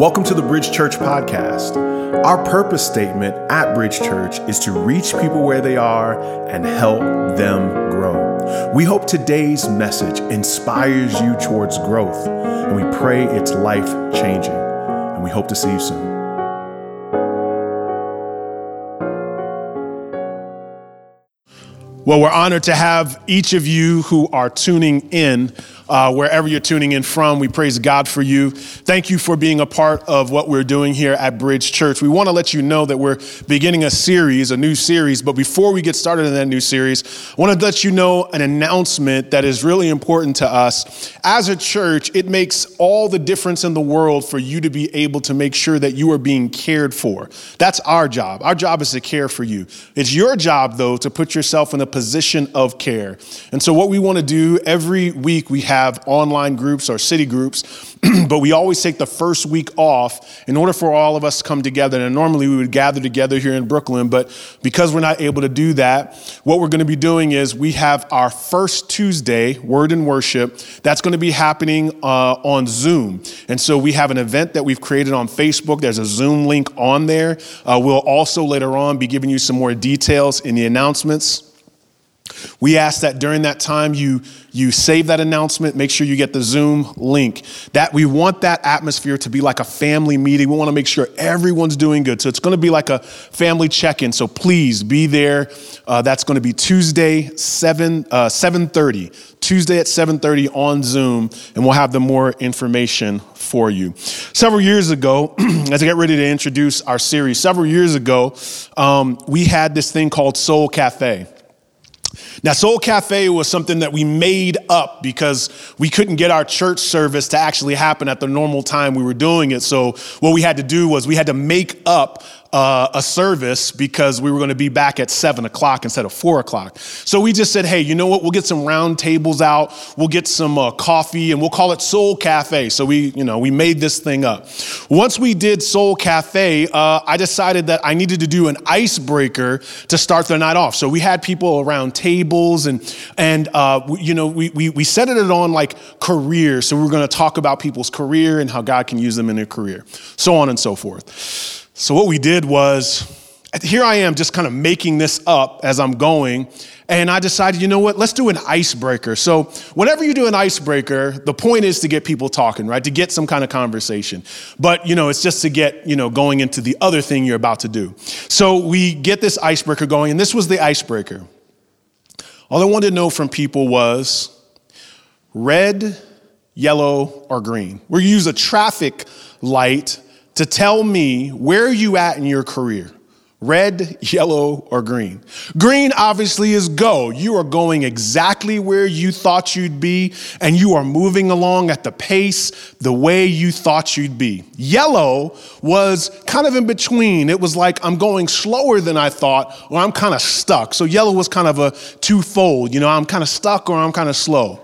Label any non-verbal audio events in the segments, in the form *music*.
Welcome to the Bridge Church podcast. Our purpose statement at Bridge Church is to reach people where they are and help them grow. We hope today's message inspires you towards growth, and we pray it's life changing. And we hope to see you soon. Well, we're honored to have each of you who are tuning in uh, wherever you're tuning in from. We praise God for you. Thank you for being a part of what we're doing here at Bridge Church. We want to let you know that we're beginning a series, a new series. But before we get started in that new series, I want to let you know an announcement that is really important to us. As a church, it makes all the difference in the world for you to be able to make sure that you are being cared for. That's our job. Our job is to care for you. It's your job, though, to put yourself in a position of care. And so, what we want to do every week, we have have online groups or city groups, *clears throat* but we always take the first week off in order for all of us to come together. And normally we would gather together here in Brooklyn, but because we're not able to do that, what we're going to be doing is we have our first Tuesday, Word and Worship, that's going to be happening uh, on Zoom. And so we have an event that we've created on Facebook. There's a Zoom link on there. Uh, we'll also later on be giving you some more details in the announcements. We ask that during that time you you save that announcement, make sure you get the Zoom link. That we want that atmosphere to be like a family meeting. We want to make sure everyone's doing good. So it's going to be like a family check-in. So please be there. Uh, that's going to be Tuesday, 7 uh, 7:30. Tuesday at 7:30 on Zoom, and we'll have the more information for you. Several years ago, *clears throat* as I get ready to introduce our series, several years ago, um, we had this thing called Soul Cafe. Now, Soul Cafe was something that we made up because we couldn't get our church service to actually happen at the normal time we were doing it. So, what we had to do was we had to make up uh, a service because we were going to be back at seven o'clock instead of four o'clock. So we just said, hey, you know what? We'll get some round tables out. We'll get some uh, coffee and we'll call it Soul Cafe. So we, you know, we made this thing up. Once we did Soul Cafe, uh, I decided that I needed to do an icebreaker to start the night off. So we had people around tables and, and uh, we, you know, we, we, we set it on like career. So we we're going to talk about people's career and how God can use them in their career, so on and so forth. So, what we did was, here I am just kind of making this up as I'm going. And I decided, you know what, let's do an icebreaker. So, whenever you do an icebreaker, the point is to get people talking, right? To get some kind of conversation. But, you know, it's just to get, you know, going into the other thing you're about to do. So, we get this icebreaker going, and this was the icebreaker. All I wanted to know from people was red, yellow, or green. We use a traffic light to tell me where you at in your career red, yellow, or green. Green obviously is go. You are going exactly where you thought you'd be, and you are moving along at the pace, the way you thought you'd be. Yellow was kind of in between. It was like I'm going slower than I thought, or I'm kind of stuck. So yellow was kind of a twofold. You know, I'm kind of stuck or I'm kind of slow.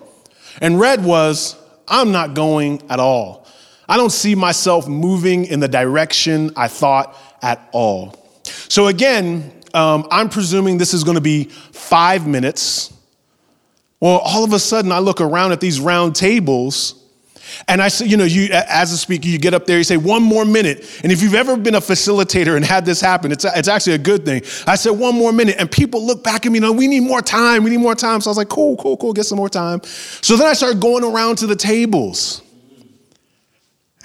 And red was I'm not going at all. I don't see myself moving in the direction I thought at all. So, again, um, I'm presuming this is going to be five minutes. Well, all of a sudden, I look around at these round tables. And I say, you know, you as a speaker, you get up there, you say one more minute. And if you've ever been a facilitator and had this happen, it's, it's actually a good thing. I said one more minute, and people look back at me, you know, we need more time, we need more time. So I was like, cool, cool, cool, get some more time. So then I started going around to the tables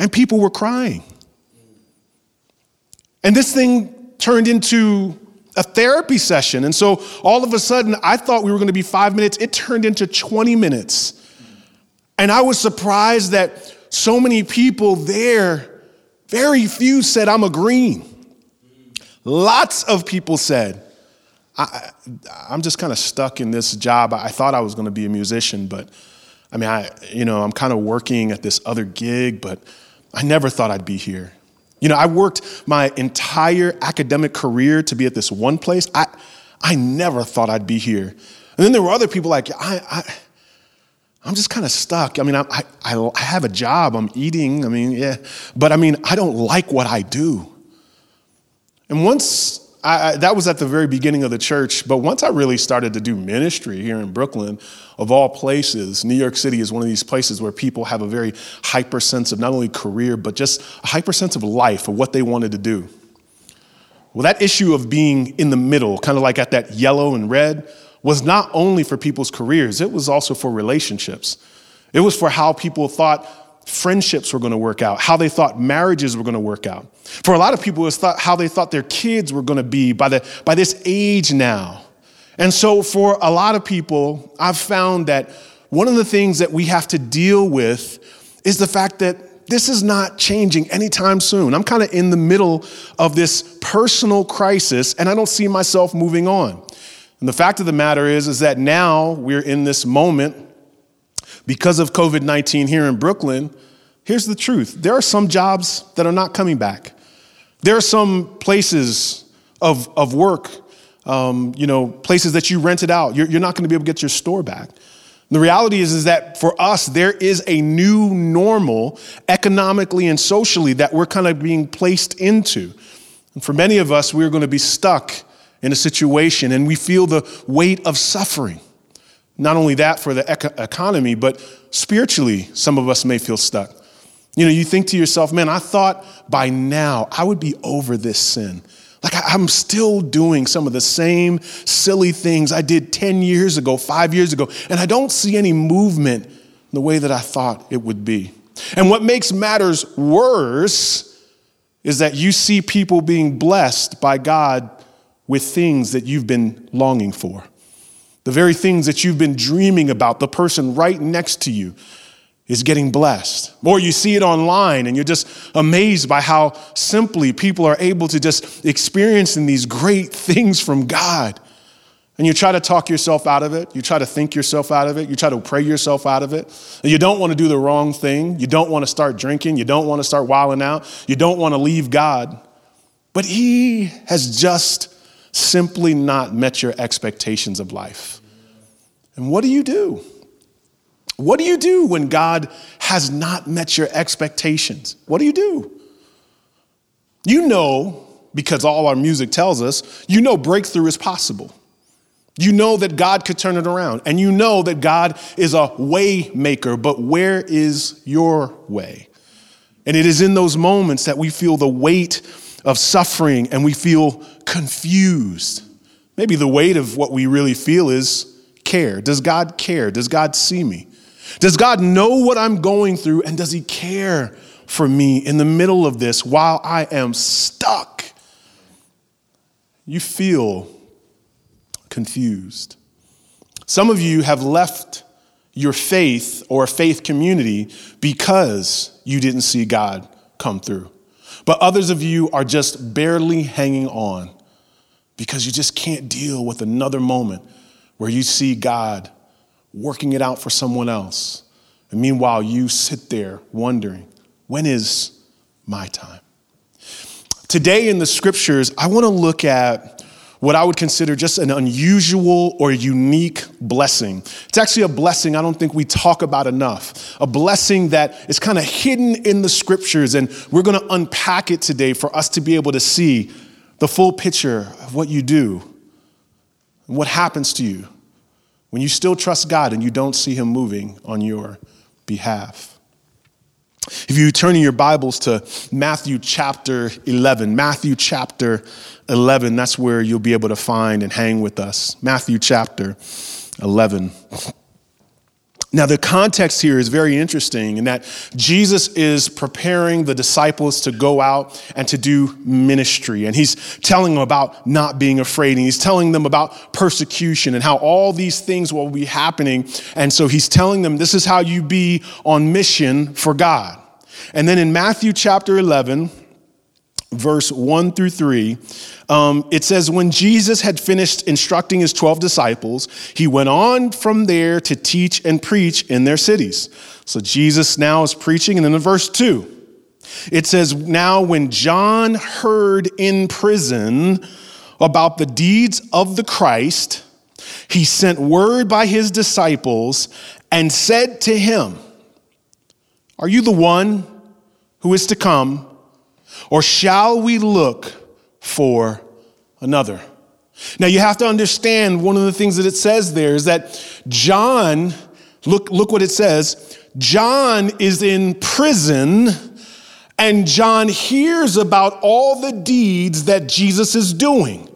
and people were crying. And this thing turned into a therapy session. And so all of a sudden, I thought we were going to be five minutes. It turned into 20 minutes. And I was surprised that so many people there, very few said, I'm agreeing. Lots of people said, I, am just kind of stuck in this job. I thought I was going to be a musician, but I mean, I, you know, I'm kind of working at this other gig, but I never thought I'd be here. You know, I worked my entire academic career to be at this one place. I, I never thought I'd be here. And then there were other people like, I, I, I'm just kind of stuck. I mean, I, I, I have a job, I'm eating, I mean, yeah, but I mean, I don't like what I do. And once I, I, that was at the very beginning of the church. But once I really started to do ministry here in Brooklyn, of all places, New York City is one of these places where people have a very hyper sense of not only career, but just a hyper sense of life, of what they wanted to do. Well, that issue of being in the middle, kind of like at that yellow and red, was not only for people's careers, it was also for relationships. It was for how people thought friendships were going to work out, how they thought marriages were going to work out. For a lot of people, it was thought, how they thought their kids were going to be by, the, by this age now. And so, for a lot of people, I've found that one of the things that we have to deal with is the fact that this is not changing anytime soon. I'm kind of in the middle of this personal crisis, and I don't see myself moving on. And the fact of the matter is, is that now we're in this moment because of COVID 19 here in Brooklyn. Here's the truth there are some jobs that are not coming back. There are some places of, of work, um, you know, places that you rented out. You're, you're not going to be able to get your store back. The reality is, is that for us, there is a new normal economically and socially that we're kind of being placed into. And for many of us, we're going to be stuck in a situation and we feel the weight of suffering. Not only that for the economy, but spiritually, some of us may feel stuck. You know, you think to yourself, man, I thought by now I would be over this sin. Like I'm still doing some of the same silly things I did 10 years ago, five years ago, and I don't see any movement the way that I thought it would be. And what makes matters worse is that you see people being blessed by God with things that you've been longing for. The very things that you've been dreaming about, the person right next to you is getting blessed. Or you see it online and you're just amazed by how simply people are able to just experiencing these great *laughs* things from God. And you try to talk yourself out of it. You try to think yourself out of it. You try to pray yourself out of it. You don't want to do the wrong thing. You don't want to start drinking. You don't want to start wilding out. You don't want to leave God. But He has just simply not met your expectations of life. And what do you do? What do you do when God has not met your expectations? What do you do? You know, because all our music tells us, you know breakthrough is possible. You know that God could turn it around, and you know that God is a way maker, but where is your way? And it is in those moments that we feel the weight of suffering and we feel confused. Maybe the weight of what we really feel is care. Does God care? Does God see me? Does God know what I'm going through and does He care for me in the middle of this while I am stuck? You feel confused. Some of you have left your faith or faith community because you didn't see God come through. But others of you are just barely hanging on because you just can't deal with another moment where you see God working it out for someone else. And meanwhile, you sit there wondering, when is my time? Today in the scriptures, I want to look at what I would consider just an unusual or unique blessing. It's actually a blessing I don't think we talk about enough. A blessing that is kind of hidden in the scriptures, and we're going to unpack it today for us to be able to see the full picture of what you do and what happens to you when you still trust God and you don't see Him moving on your behalf. If you turn in your Bibles to Matthew chapter 11, Matthew chapter 11, that's where you'll be able to find and hang with us. Matthew chapter 11. Now, the context here is very interesting in that Jesus is preparing the disciples to go out and to do ministry. And he's telling them about not being afraid. And he's telling them about persecution and how all these things will be happening. And so he's telling them this is how you be on mission for God. And then in Matthew chapter 11, verse 1 through 3, um, it says, When Jesus had finished instructing his 12 disciples, he went on from there to teach and preach in their cities. So Jesus now is preaching. And then in verse 2, it says, Now when John heard in prison about the deeds of the Christ, he sent word by his disciples and said to him, Are you the one who is to come? Or shall we look for another. Now you have to understand one of the things that it says there is that John, look, look what it says. John is in prison and John hears about all the deeds that Jesus is doing.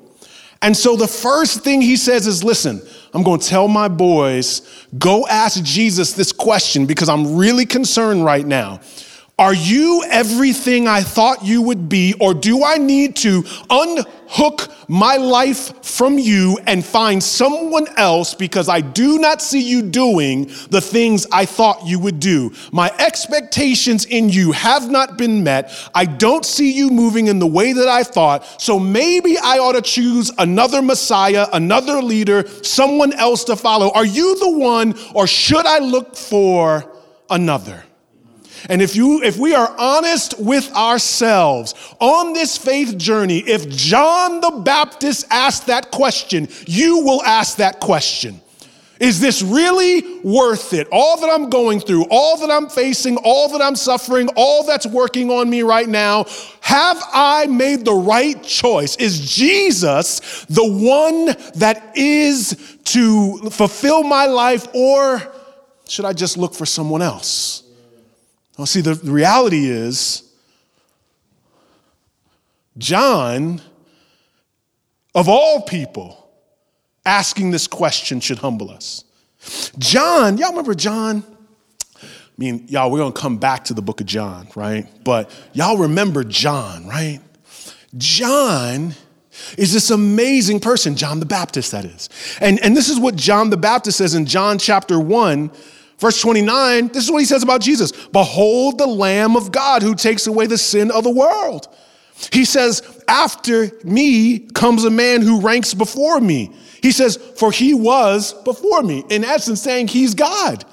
And so the first thing he says is listen, I'm going to tell my boys, go ask Jesus this question because I'm really concerned right now. Are you everything I thought you would be, or do I need to unhook my life from you and find someone else because I do not see you doing the things I thought you would do? My expectations in you have not been met. I don't see you moving in the way that I thought. So maybe I ought to choose another Messiah, another leader, someone else to follow. Are you the one, or should I look for another? And if you if we are honest with ourselves on this faith journey, if John the Baptist asked that question, you will ask that question. Is this really worth it? All that I'm going through, all that I'm facing, all that I'm suffering, all that's working on me right now, have I made the right choice? Is Jesus the one that is to fulfill my life, or should I just look for someone else? Well, see, the, reality is, John, of all people, asking this question should humble us. John, y'all remember John? I mean, y'all, we're gonna come back to the book of John, right? But y'all remember John, right? John is this amazing person, John the Baptist, that is. And, and this is what John the Baptist says in John chapter 1, Verse 29, this is what he says about Jesus Behold the Lamb of God who takes away the sin of the world. He says, After me comes a man who ranks before me. He says, For he was before me. In essence, saying he's God.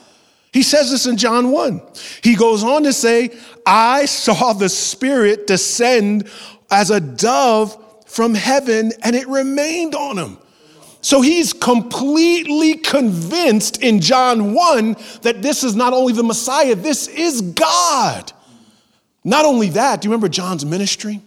He says this in John 1. He goes on to say, I saw the Spirit descend as a dove from heaven, and it remained on him. So he's completely convinced in John 1 that this is not only the Messiah, this is God. Not only that, do you remember John's ministry?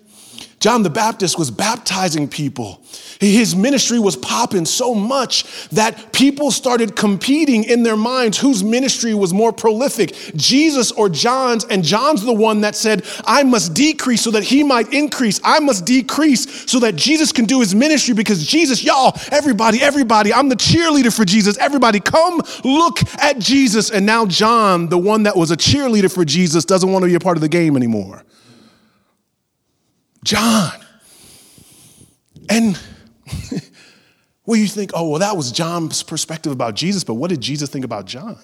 John the Baptist was baptizing people. His ministry was popping so much that people started competing in their minds whose ministry was more prolific, Jesus or John's. And John's the one that said, I must decrease so that he might increase. I must decrease so that Jesus can do his ministry because Jesus, y'all, everybody, everybody, I'm the cheerleader for Jesus. Everybody, come look at Jesus. And now John, the one that was a cheerleader for Jesus, doesn't want to be a part of the game anymore. John. And *laughs* well, you think, oh, well, that was John's perspective about Jesus, but what did Jesus think about John?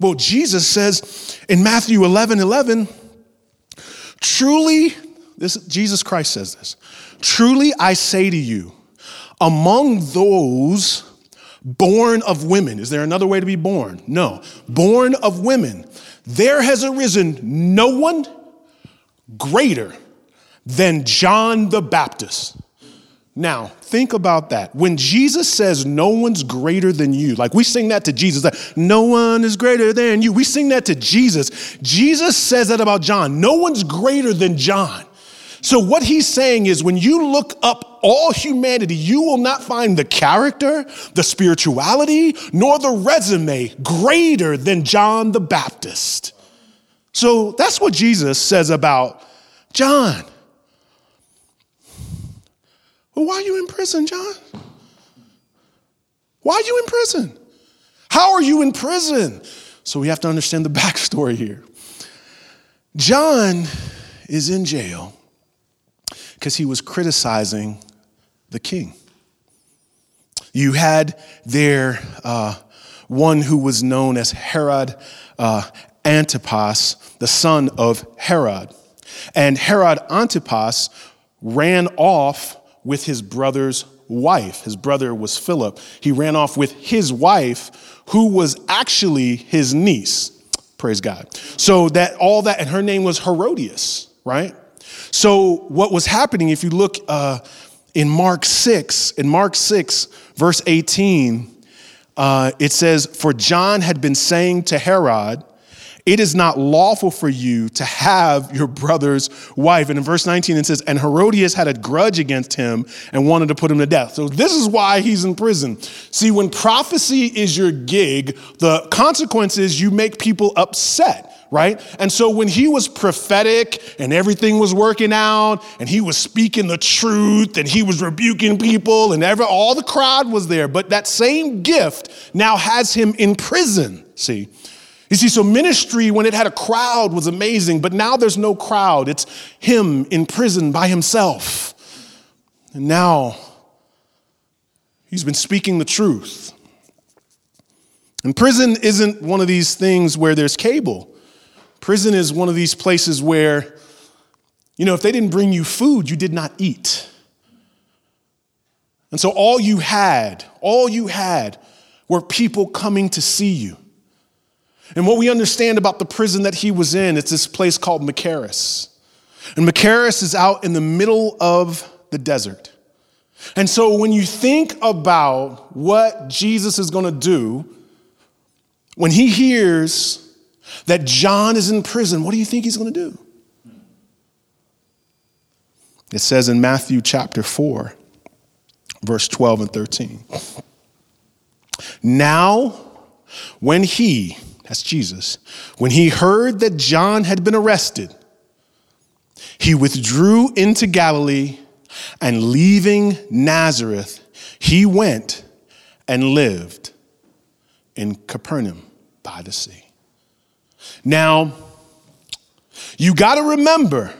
Well, Jesus says in Matthew 11 11, truly, this Jesus Christ says this, truly I say to you, among those born of women, is there another way to be born? No, born of women, there has arisen no one greater than John the Baptist. Now, think about that. When Jesus says no one's greater than you, like we sing that to Jesus, like, no one is greater than you. We sing that to Jesus. Jesus says that about John. No one's greater than John. So, what he's saying is when you look up all humanity, you will not find the character, the spirituality, nor the resume greater than John the Baptist. So, that's what Jesus says about John. Well, why are you in prison, John? Why are you in prison? How are you in prison? So we have to understand the *laughs* backstory here. John is in jail because he was criticizing the king. You had there uh, one who was known as Herod uh, Antipas, the son of Herod. And Herod Antipas ran off with his brother's wife. His brother was Philip. He ran off with his wife, who was actually his niece. Praise God. So that all that, and her name was Herodias, right? So what was happening, if you look uh, in Mark 6, in Mark 6, verse 18, uh, it says, For John had been saying to Herod, it is not lawful for you to have your brother's wife. And in verse 19, it says, And Herodias had a grudge against him and wanted to put him to death. So this is why he's in prison. See, when prophecy is your gig, the consequence is you make people upset right? And so when he was prophetic and everything was working out and he was speaking the truth and he was rebuking people and ever all the crowd was there, but that same gift now has him in prison, see? You see, so ministry, when it had a crowd, was amazing, but now there's no crowd. It's him in prison by himself. And now he's been speaking the truth. And prison isn't one of these things where there's cable. Prison is one of these places where, you know, if they didn't bring you food, you did not eat. And so all you had, all you had were people coming to see you. And what we understand about the prison that he was in, it's this place called Machaerus. And Machaerus is out in the middle of the desert. And so when you think about what Jesus is going to do, when he hears that John is in prison, what do you think he's going to do? It says in Matthew chapter 4, verse 12 and 13. Now, when he, that's Jesus, when he heard that John had been arrested, he withdrew into Galilee and leaving Nazareth, he went and lived in Capernaum by the sea. Now, you got to remember,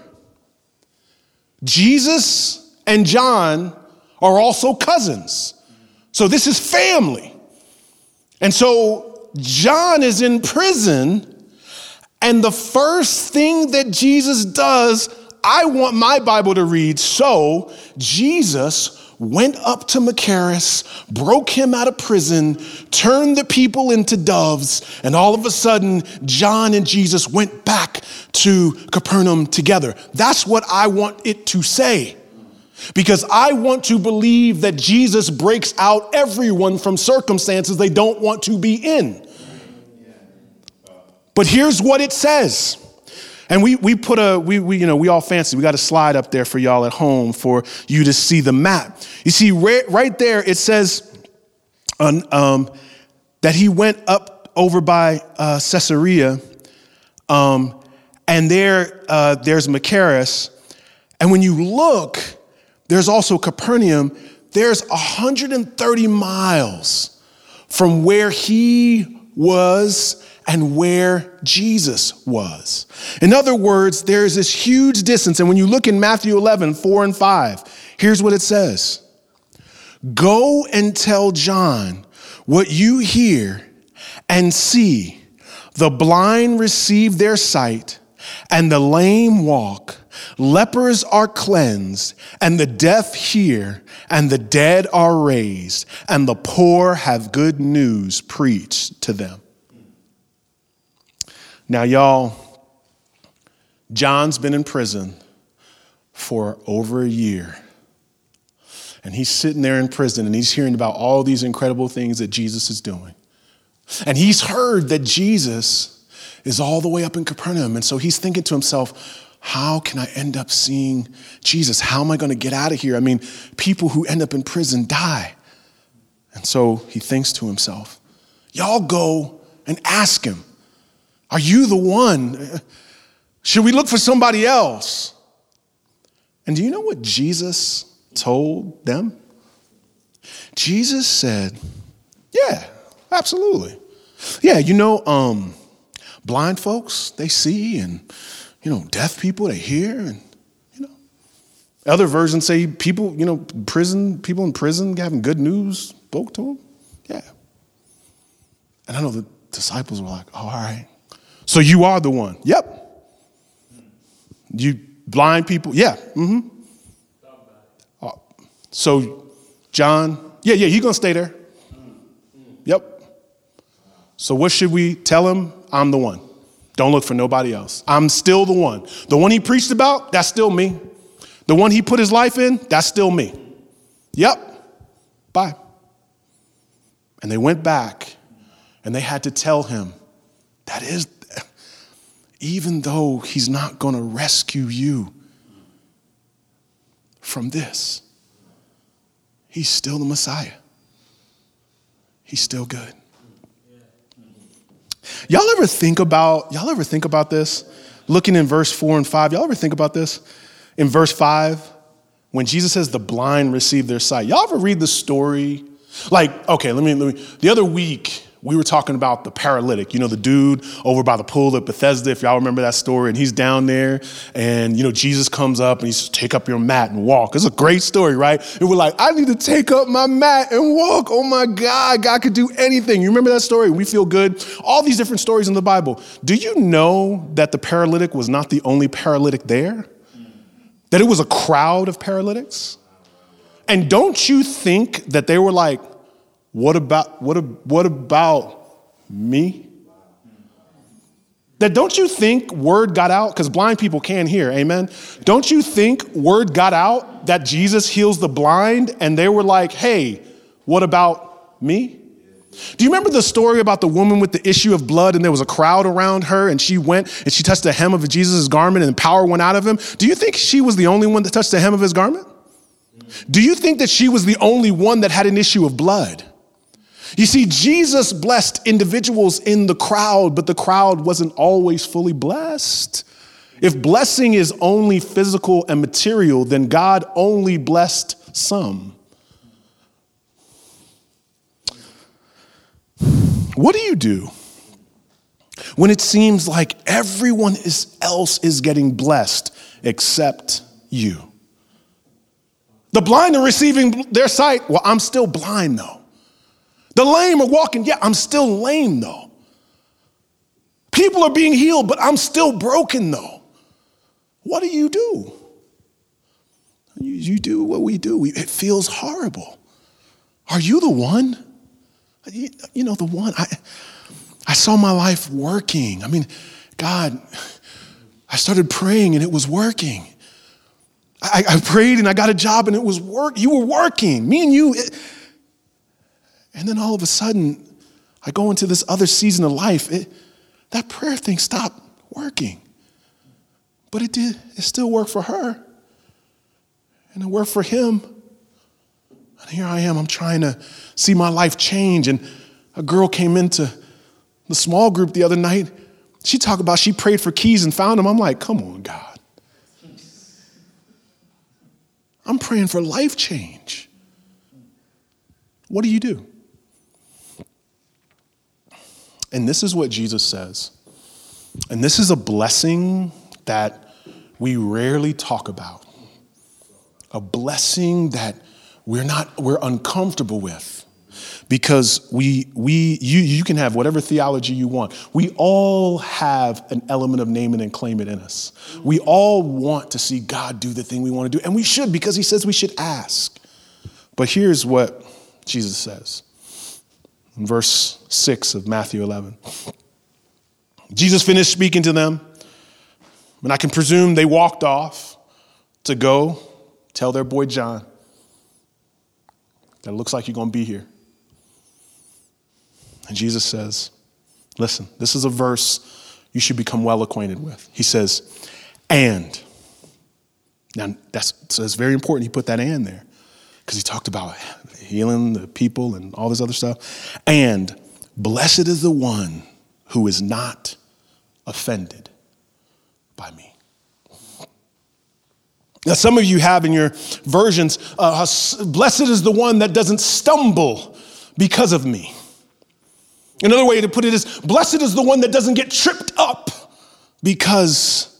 Jesus and John are also cousins. So this is family. And so John is in prison, and the first thing that Jesus does, I want my Bible to read, so Jesus went up to Machaerus, broke him out of prison, turned the people into doves, and all of a sudden, John and Jesus went back to Capernaum together. That's what I want it to say. Because I want to believe that Jesus breaks out everyone from circumstances they don't want to be in. But here's what it says. And we, we put a, we, we, you know, we all fancy. We got a slide up there for y'all at home for you to see the map. You see, right, right there, it says um, that he went up over by uh, Caesarea, um, and there, uh, there's Machaerus. And when you look, there's also Capernaum. There's 130 miles from where he was and where Jesus was. In other words, there's this huge distance. And when you look in Matthew 11, 4 and 5, here's what it says Go and tell John what you hear and see. The blind receive their sight, and the lame walk. Lepers are cleansed, and the deaf hear, and the dead are raised, and the poor have good news preached to them. Now, y'all, John's been in prison for over a year. And he's sitting there in prison and he's hearing about all these incredible things that Jesus is doing. And he's heard that Jesus is all the way up in Capernaum. And so he's thinking to himself, how can I end up seeing Jesus? How am I going to get out of here? I mean, people who end up in prison die. And so he thinks to himself, y'all go and ask him. Are you the one? Should we look for somebody else? And do you know what Jesus told them? Jesus said, Yeah, absolutely. Yeah, you know, um, blind folks, they see, and, you know, deaf people, they hear, and, you know. Other versions say people, you know, prison, people in prison having good news spoke to them. Yeah. And I know the disciples were like, oh, all right. So you are the one. Yep. You blind people? Yeah. Mm-hmm. Uh, so John, yeah, yeah, he's gonna stay there. Yep. So what should we tell him? I'm the one. Don't look for nobody else. I'm still the one. The one he preached about, that's still me. The one he put his life in, that's still me. Yep. Bye. And they went back and they had to tell him, that is even though he's not going to rescue you from this, he's still the Messiah. He's still good. Y'all ever think about y'all ever think about this? Looking in verse 4 and 5, y'all ever think about this? In verse 5, when Jesus says the blind receive their sight. Y'all ever read the story? Like, okay, let me let me the other week we were talking about the paralytic, you know, the dude over by the pool at Bethesda, if y'all remember that story, and he's down there, and, you know, Jesus comes up and he's take up your mat and walk. It's a great story, right? And we're like, I need to take up my mat and walk. Oh my God, God could do anything. You remember that story? We feel good. All these different stories in the Bible. Do you know that the paralytic was not the only paralytic there? That it was a crowd of paralytics? And don't you think that they were like, what about, what, what about me? That don't you think word got out? Because blind people can hear, amen? Don't you think word got out that Jesus heals the blind and they were like, hey, what about me? Do you remember the story about the woman with the issue of blood and there was a crowd around her and she went and she touched the hem of Jesus' garment and power went out of him? Do you think she was the only one that touched the hem of his garment? Do you think that she was the only one that had an issue of blood? You see, Jesus blessed individuals in the crowd, but the crowd wasn't always fully blessed. If blessing is only physical and material, then God only blessed some. What do you do when it seems like everyone else is getting blessed except you? The blind are receiving their sight. Well, I'm still blind though. The lame are walking. Yeah, I'm still lame though. People are being healed, but I'm still broken though. What do you do? You, you do what we do. It feels horrible. Are you the one? You, you know, the one. I, I saw my life working. I mean, God, I started praying and it was working. I, I prayed and I got a job and it was work. You were working. Me and you. It, and then all of a sudden, I go into this other season of life. It, that prayer thing stopped working. But it did, it still worked for her. And it worked for him. And here I am, I'm trying to see my life change. And a girl came into the small group the other night. She talked about she prayed for keys and found them. I'm like, come on, God. I'm praying for life change. What do you do? And this is what Jesus says. And this is a blessing that we rarely talk about. A blessing that we're not we're uncomfortable with because we we you you can have whatever theology you want. We all have an element of name it and claim it in us. We all want to see God do the thing we want to do and we should because he says we should ask. But here's what Jesus says in verse 6 of Matthew 11. Jesus finished speaking to them, and I can presume they walked off to go tell their boy John that it looks like you're going to be here. And Jesus says, Listen, this is a verse you should become well acquainted with. He says, And. Now, that's, so it's very important he put that and there because he talked about healing the people and all this other stuff. And blessed is the one who is not offended by me. Now, some of you have in your versions, uh, blessed is the one that doesn't stumble because of me. Another way to put it is, blessed is the one that doesn't get tripped up because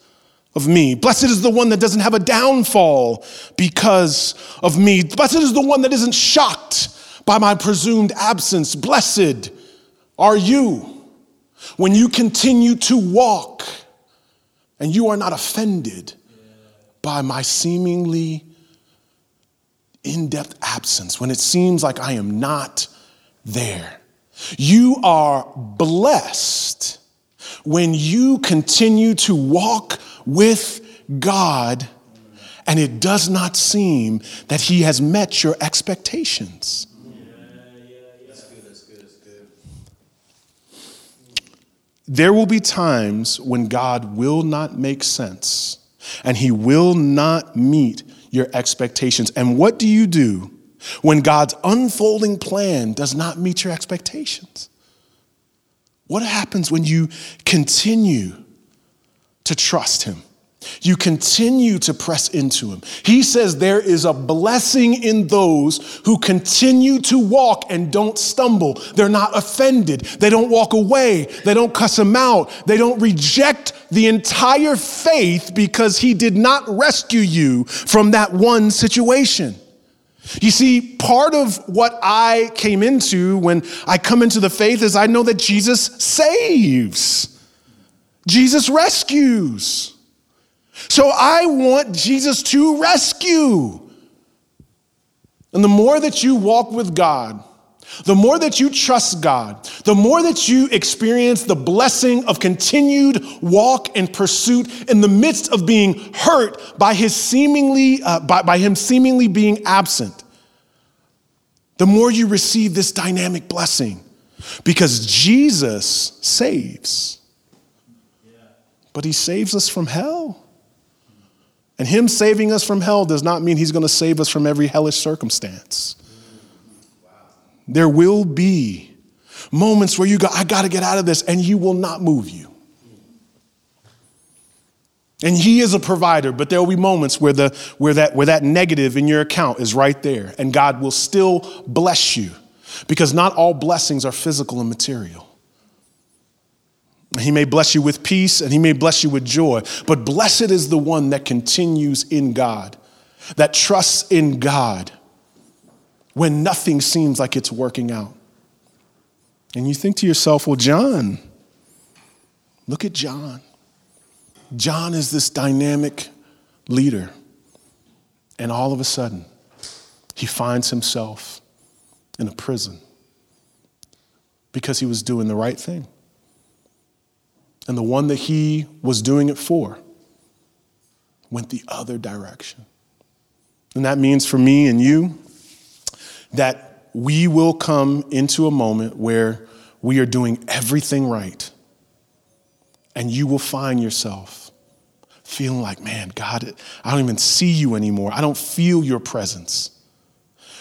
of me. Blessed is the one that doesn't have a downfall because of me. Blessed is the one that isn't shocked by my presumed absence. Blessed are you when you continue to walk and you are not offended by my seemingly in depth absence, when it seems like I am not there. You are blessed when you continue to walk with God and it does not seem that He has met your expectations. there will be times when God will not make sense and he will not meet your expectations. And what do you do when God's unfolding plan does not meet your expectations? What happens when you continue to trust him? You continue to press into him. He says there is a blessing in those who continue to walk and don't stumble. They're not offended. They don't walk away. They don't cuss him out. They don't reject the entire faith because he did not rescue you from that one situation. You see, part of what I came into when I come into the faith is I know that Jesus saves. Jesus rescues. So I want Jesus to rescue. And the more that you walk with God, the more that you trust God, the more that you experience the blessing of continued walk and pursuit in the midst of being hurt by his seemingly uh, by, by him seemingly being absent, the more you receive this dynamic blessing because Jesus saves. But he saves us from hell. And Him saving us from hell does not mean He's going to save us from every hellish circumstance. There will be moments where you go, I got to get out of this, and He will not move you. And He is a provider, but there will be moments where, the, where, that, where that negative in your account is right there, and God will still bless you because not all blessings are physical and material. He may bless you with peace and he may bless you with joy, but blessed is the one that continues in God, that trusts in God when nothing seems like it's working out. And you think to yourself, well, John, look at John. John is this dynamic leader. And all of a sudden, he finds himself in a prison because he was doing the right thing and the one that he was doing it for went the other direction. And that means for me and you that we will come into a moment where we are doing everything right. And you will find yourself feeling like, man, God, I don't even see you anymore. I don't feel your presence.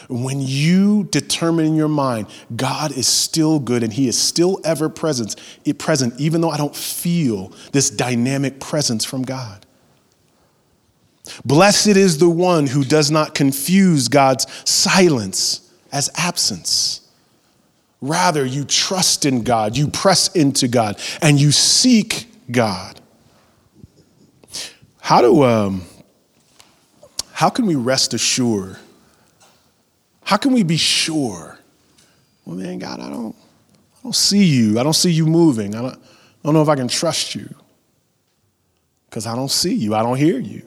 When you determine in your mind, God is still good and He is still ever present, present, even though I don't feel this dynamic presence from God. Blessed is the one who does not confuse God's silence as absence. Rather, you trust in God, you press into God, and you seek God. How do um, how can we rest assured how can we be sure? Well, man, God, I don't, I don't see you. I don't see you moving. I don't, I don't know if I can trust you because I don't see you. I don't hear you.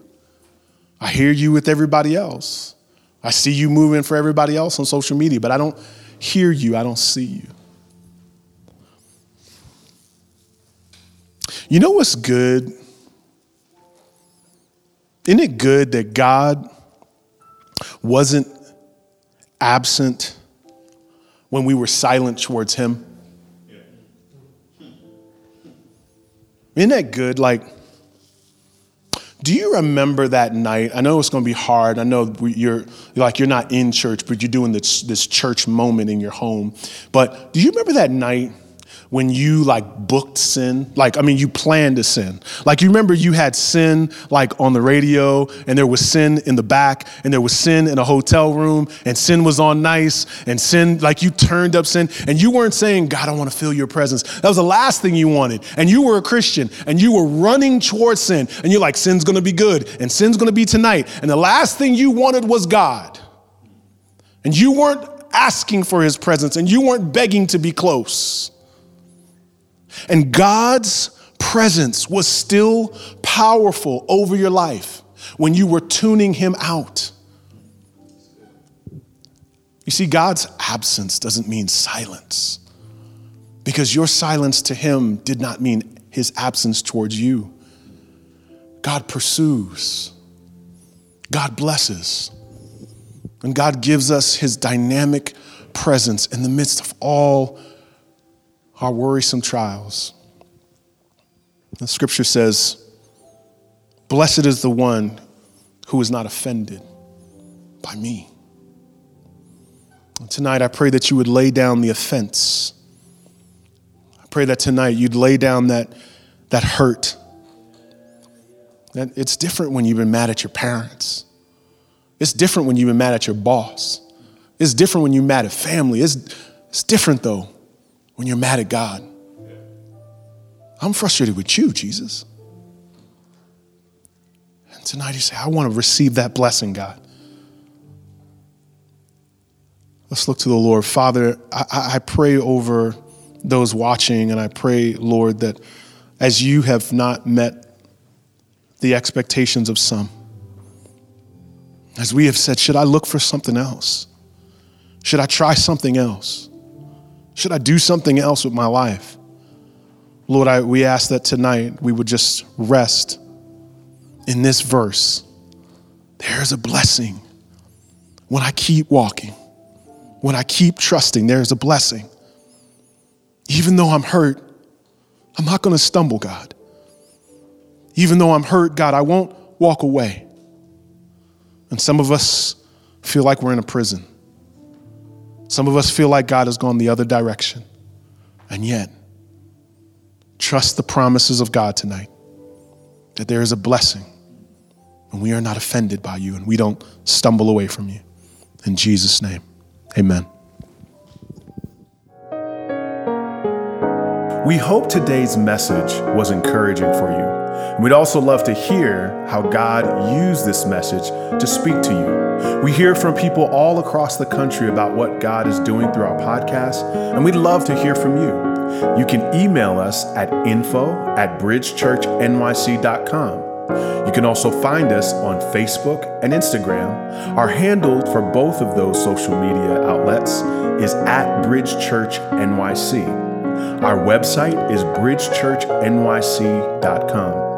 I hear you with everybody else. I see you moving for everybody else on social media, but I don't hear you. I don't see you. You know what's good? Isn't it good that God wasn't absent when we were silent towards Him? Isn't that good? Like, do you remember that night? I know it's going to be hard. I know you're like you're not in church, but you're doing this, this church moment in your home. But do you remember that night when you like booked sin like i mean you planned to sin. Like you remember you had sin like on the radio and there was sin in the back and there was sin in a hotel room and sin was on nice and sin like you turned up sin and you weren't saying god i want to feel your presence. That was the last thing you wanted. And you were a christian and you were running towards sin and you're like sin's gonna be good and sin's gonna be tonight. And the last thing you wanted was god. And you weren't asking for his presence and you weren't begging to be close and God's presence was still powerful over your life when you were tuning Him out. You see, God's absence doesn't mean silence because your silence to Him did not mean His absence towards you. God pursues, God blesses, and God gives us His dynamic presence in the midst of all our worrisome trials. The scripture says, Blessed is the one who is not offended by me. And tonight, I pray that you would lay down the offense. I pray that tonight you'd lay down that, that hurt. That it's different when you've been mad at your parents. It's different when you've been mad at your boss. It's different when you're mad at family. It's, it's different, though, when you're mad at God. I'm frustrated with you, Jesus. And tonight you say, I want to receive that blessing, God. Let's look to the Lord. Father, I, I pray over those watching, and I pray, Lord, that as you have not met the expectations of some, as we have said, should I look for something else? Should I try something else? Should I do something else with my life? Lord, I, we ask that tonight we would just rest in this verse. There is a blessing when I keep walking, when I keep trusting, there is a blessing. Even though I'm hurt, I'm not going to stumble, God. Even though I'm hurt, God, I won't walk away. And some of us feel like we're in a prison. Some of us feel like God has gone the other direction. And yet, trust the promises of God tonight that there is a blessing and we are not offended by you and we don't stumble away from you. In Jesus' name, amen. We hope today's message was encouraging for you. We'd also love to hear how God used this message to speak to you. We hear from people all across the country about what God is doing through our podcast, and we'd love to hear from you. You can email us at info at bridgechurchnyc.com. You can also find us on Facebook and Instagram. Our handle for both of those social media outlets is at Bridge Church NYC. Our website is bridgechurchnyc.com.